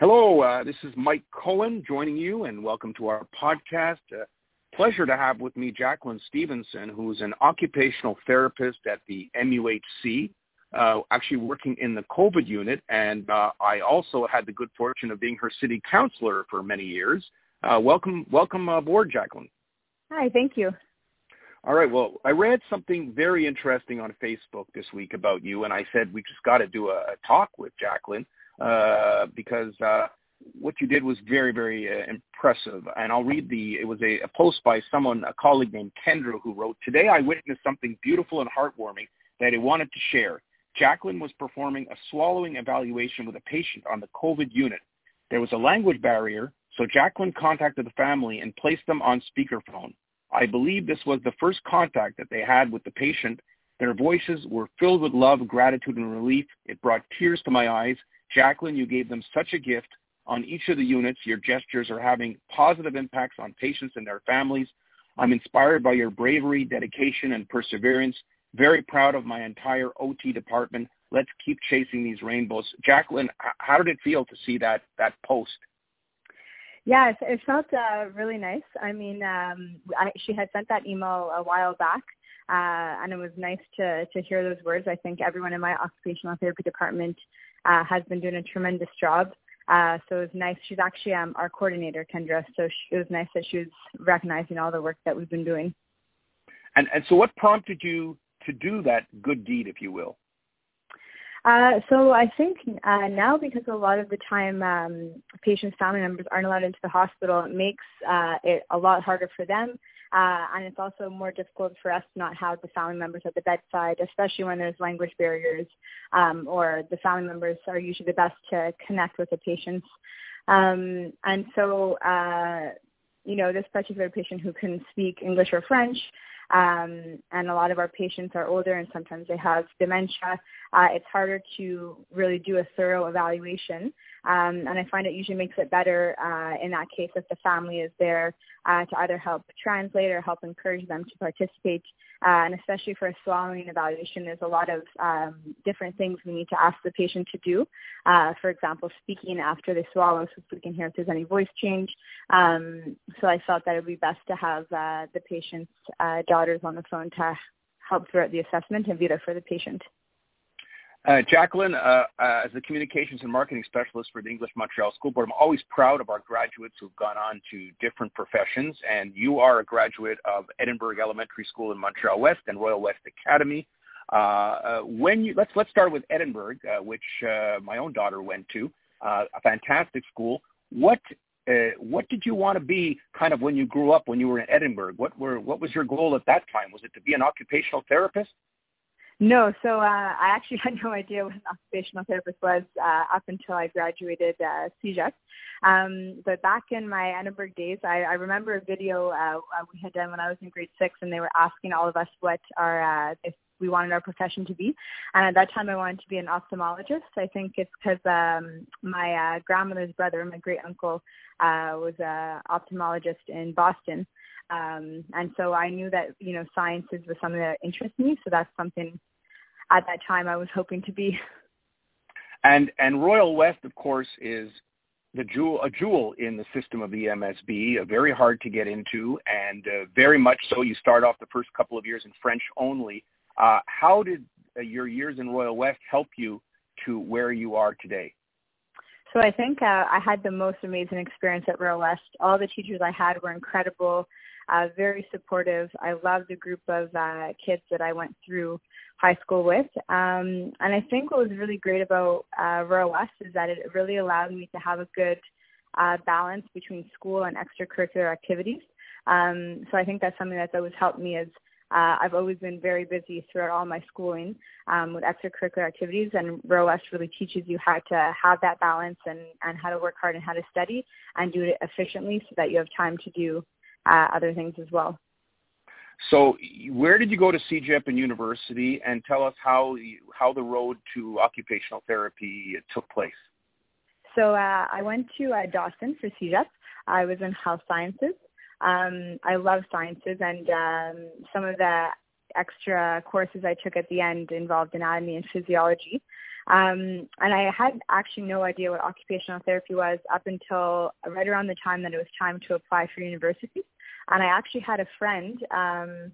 Hello, uh, this is Mike Cohen joining you, and welcome to our podcast. Uh, pleasure to have with me Jaclyn Stevenson, who's an occupational therapist at the MUHC, uh, actually working in the COVID unit, and uh, I also had the good fortune of being her city councilor for many years. Uh, welcome, welcome aboard, Jaclyn. Hi, thank you. All right. Well, I read something very interesting on Facebook this week about you, and I said we just got to do a, a talk with Jaclyn uh, because uh, what you did was very, very uh, impressive. And I'll read the, it was a, a post by someone, a colleague named Kendra, who wrote, Today I witnessed something beautiful and heartwarming that I wanted to share. Jaclyn was performing a swallowing evaluation with a patient on the COVID unit. There was a language barrier, so Jaclyn contacted the family and placed them on speakerphone. I believe this was the first contact that they had with the patient. Their voices were filled with love, gratitude, and relief. It brought tears to my eyes Jaclyn, you gave them such a gift. On each of the units, your gestures are having positive impacts on patients and their families. I'm inspired by your bravery, dedication, and perseverance. Very proud of my entire OT department. Let's keep chasing these rainbows. Jaclyn, how did it feel to see that that post? Yeah, it, felt uh, really nice. I mean, um, I, she had sent that email a while back, uh, and it was nice to to hear those words. I think everyone in my occupational therapy department uh, has been doing a tremendous job. Uh, so it was nice. She's actually um, our coordinator, Kendra. So she, it was nice that she was recognizing all the work that we've been doing. And and so, what prompted you to do that good deed, if you will? Uh, so I think uh, now because a lot of the time um, patients' family members aren't allowed into the hospital, it makes uh, it a lot harder for them uh, and it's also more difficult for us to not have the family members at the bedside, especially when there's language barriers um, or the family members are usually the best to connect with the patients. Um, and so, uh, you know, this particular patient who can speak English or French, um, and a lot of our patients are older and sometimes they have dementia. Uh, it's harder to really do a thorough evaluation. Um, and I find it usually makes it better uh, in that case if the family is there uh, to either help translate or help encourage them to participate. Uh, and especially for a swallowing evaluation, there's a lot of um, different things we need to ask the patient to do. Uh, for example, speaking after they swallow so we can hear if there's any voice change. Um, so I felt that it would be best to have uh, the patient's uh, daughters on the phone to help throughout the assessment and be there for the patient. Uh, Jaclyn, uh, uh, as the communications and marketing specialist for the English Montreal School Board, I'm always proud of our graduates who've gone on to different professions, and you are a graduate of Edinburgh Elementary School in Montreal West and Royal West Academy. Uh, uh, when you let's let's start with Edinburgh, uh, which my own daughter went to, a fantastic school. What what did you want to be kind of when you grew up when you were in Edinburgh? What were what was your goal at that time? Was it to be an occupational therapist? No, so uh, I actually had no idea what an occupational therapist was uh, up until I graduated uh, CEGEP. Um, but back in my Edinburgh days, I, I remember a video uh, uh, we had done when I was in grade six, and they were asking all of us what our uh, if we wanted our profession to be. And at that time, I wanted to be an ophthalmologist. I think it's because um, my uh, grandmother's brother, my great uncle, uh, was an ophthalmologist in Boston. Um, and so I knew that, you know, sciences was something that interested me. So that's something at that time I was hoping to be. And, and Royal West, of course, is the jewel, a jewel in the system of the EMSB, uh, very hard to get into, and uh, very much so. You start off the first couple of years in French only. Uh, how did uh, your years in Royal West help you to where you are today? So I think uh, I had the most amazing experience at Royal West. All the teachers I had were incredible uh, very supportive. I loved the group of uh, kids that I went through high school with. Um, and I think what was really great about uh, Royal West is that it really allowed me to have a good uh, balance between school and extracurricular activities. Um, so I think that's something that's always helped me is uh, I've always been very busy throughout all my schooling um, with extracurricular activities, and West really teaches you how to have that balance and, and how to work hard and how to study and do it efficiently so that you have time to do uh, other things as well. So, where did you go to CEGEP and university, and tell us how you, how the road to occupational therapy took place? So, uh, I went to uh, Dawson for CEGEP. I was in health sciences. Um, I love sciences, and um, some of the extra courses I took at the end involved anatomy and physiology. Um, and I had actually no idea what occupational therapy was up until right around the time that it was time to apply for university. And I actually had a friend um,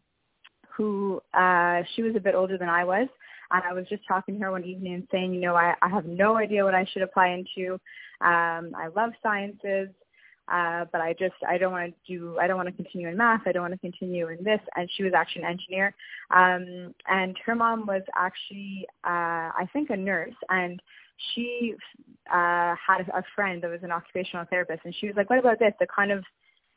who uh, she was a bit older than I was, and I was just talking to her one evening and saying, you know, I, I have no idea what I should apply into. Um, I love sciences, uh, but I just I don't want to do I don't want to continue in math. I don't want to continue in this. And she was actually an engineer, um, and her mom was actually uh, I think a nurse, and she uh, had a friend that was an occupational therapist, and she was like, "What about this? The kind of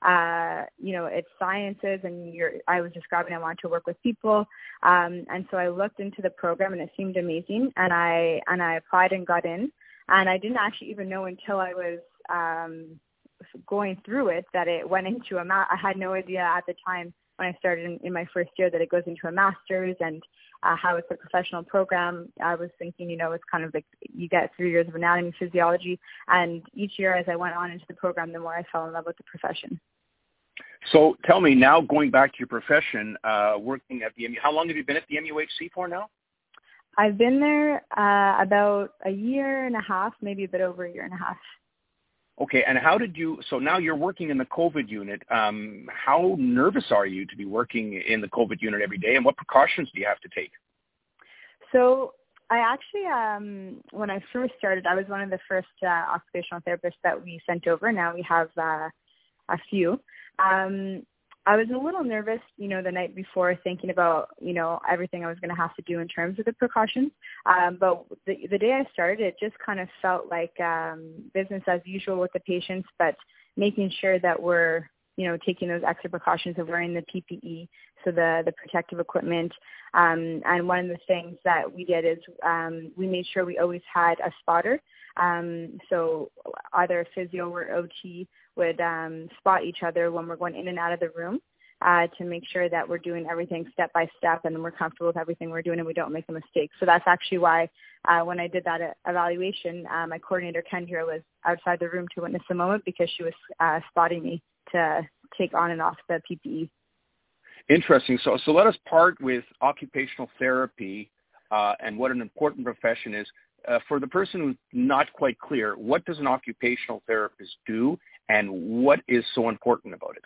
uh, you know, it's sciences and you're, I was describing I wanted to work with people. Um, and so I looked into the program and it seemed amazing and I, and I applied and got in and I didn't actually even know until I was, um, going through it that it went into a ma- I had no idea at the time when I started in, in my first year that it goes into a master's and uh, how it's a professional program. I was thinking, you know, it's kind of like you get three years of anatomy, physiology, and each year as I went on into the program, the more I fell in love with the profession. So tell me now, going back to your profession, uh, working at the MU, how long have you been at the MUHC for now? I've been there uh, about a year and a half, maybe a bit over a year and a half. Okay, and how did you? So now you're working in the COVID unit. Um, how nervous are you to be working in the COVID unit every day, and what precautions do you have to take? So I actually, um, when I first started, I was one of the first uh, occupational therapists that we sent over. Now we have uh, a few. Um, I was a little nervous, you know, the night before thinking about, you know, everything I was going to have to do in terms of the precautions. Um, but the, the day I started, it just kind of felt like um, business as usual with the patients, but making sure that we're, you know, taking those extra precautions of wearing the PPE, so the the protective equipment. Um, and one of the things that we did is um, we made sure we always had a spotter. Um, so either a physio or OT would um, spot each other when we're going in and out of the room uh, to make sure that we're doing everything step by step and we're comfortable with everything we're doing and we don't make a mistake. So that's actually why uh, when I did that uh, evaluation, uh, my coordinator Kendra was outside the room to witness the moment because she was uh, spotting me to take on and off the PPE. Interesting. So, so let us part with occupational therapy uh, and what an important profession is. Uh, for the person who's not quite clear, what does an occupational therapist do and what is so important about it?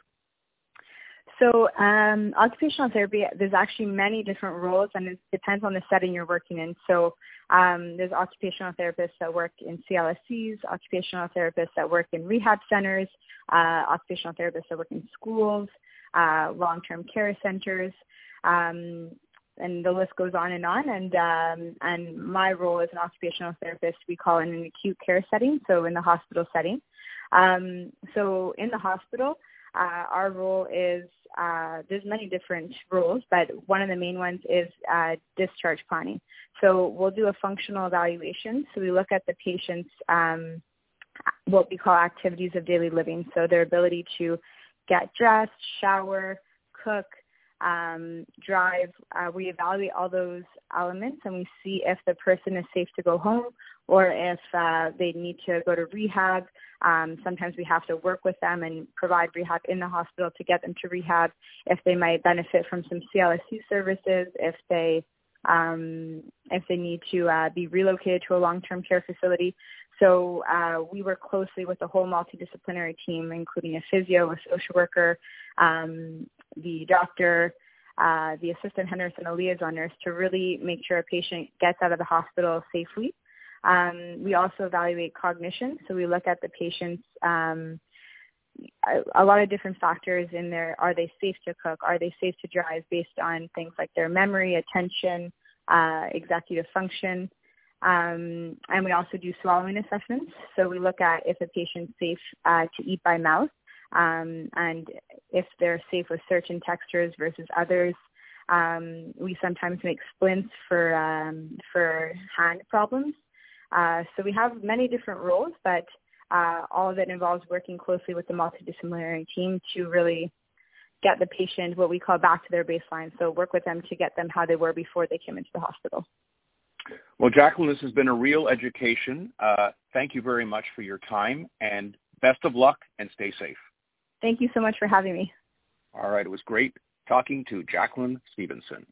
So um, occupational therapy, there's actually many different roles and it depends on the setting you're working in. So um, there's occupational therapists that work in CLSCs, occupational therapists that work in rehab centers, uh, occupational therapists that work in schools, uh, long-term care centers, um, and the list goes on and on. And um, and my role as an occupational therapist, we call in an acute care setting, so in the hospital setting. Um, so in the hospital, uh, our role is uh, there's many different roles, but one of the main ones is uh, discharge planning. So we'll do a functional evaluation. So we look at the patient's um, what we call activities of daily living. So their ability to get dressed, shower, cook, um, drive. Uh, we evaluate all those elements and we see if the person is safe to go home or if uh, they need to go to rehab. Um, sometimes we have to work with them and provide rehab in the hospital to get them to rehab. If they might benefit from some CLSC services, if they um, if they need to uh, be relocated to a long-term care facility. So uh, we work closely with the whole multidisciplinary team, including a physio, a social worker, um, the doctor, uh, the assistant head nurse, and a liaison nurse to really make sure a patient gets out of the hospital safely. Um, we also evaluate cognition, so we look at the patient's um, a, a lot of different factors in there. Are they safe to cook? Are they safe to drive based on things like their memory, attention, uh, executive function? Um, and we also do swallowing assessments. So we look at if a patient's safe uh, to eat by mouth um, and if they're safe with certain textures versus others. Um, we sometimes make splints for um, for hand problems. Uh, so we have many different roles, but uh, all of it involves working closely with the multidisciplinary team to really get the patient what we call back to their baseline. So work with them to get them how they were before they came into the hospital. Well, Jaclyn, this has been a real education. Uh, thank you very much for your time and best of luck and stay safe. Thank you so much for having me. All right. It was great talking to Jaclyn Stevenson.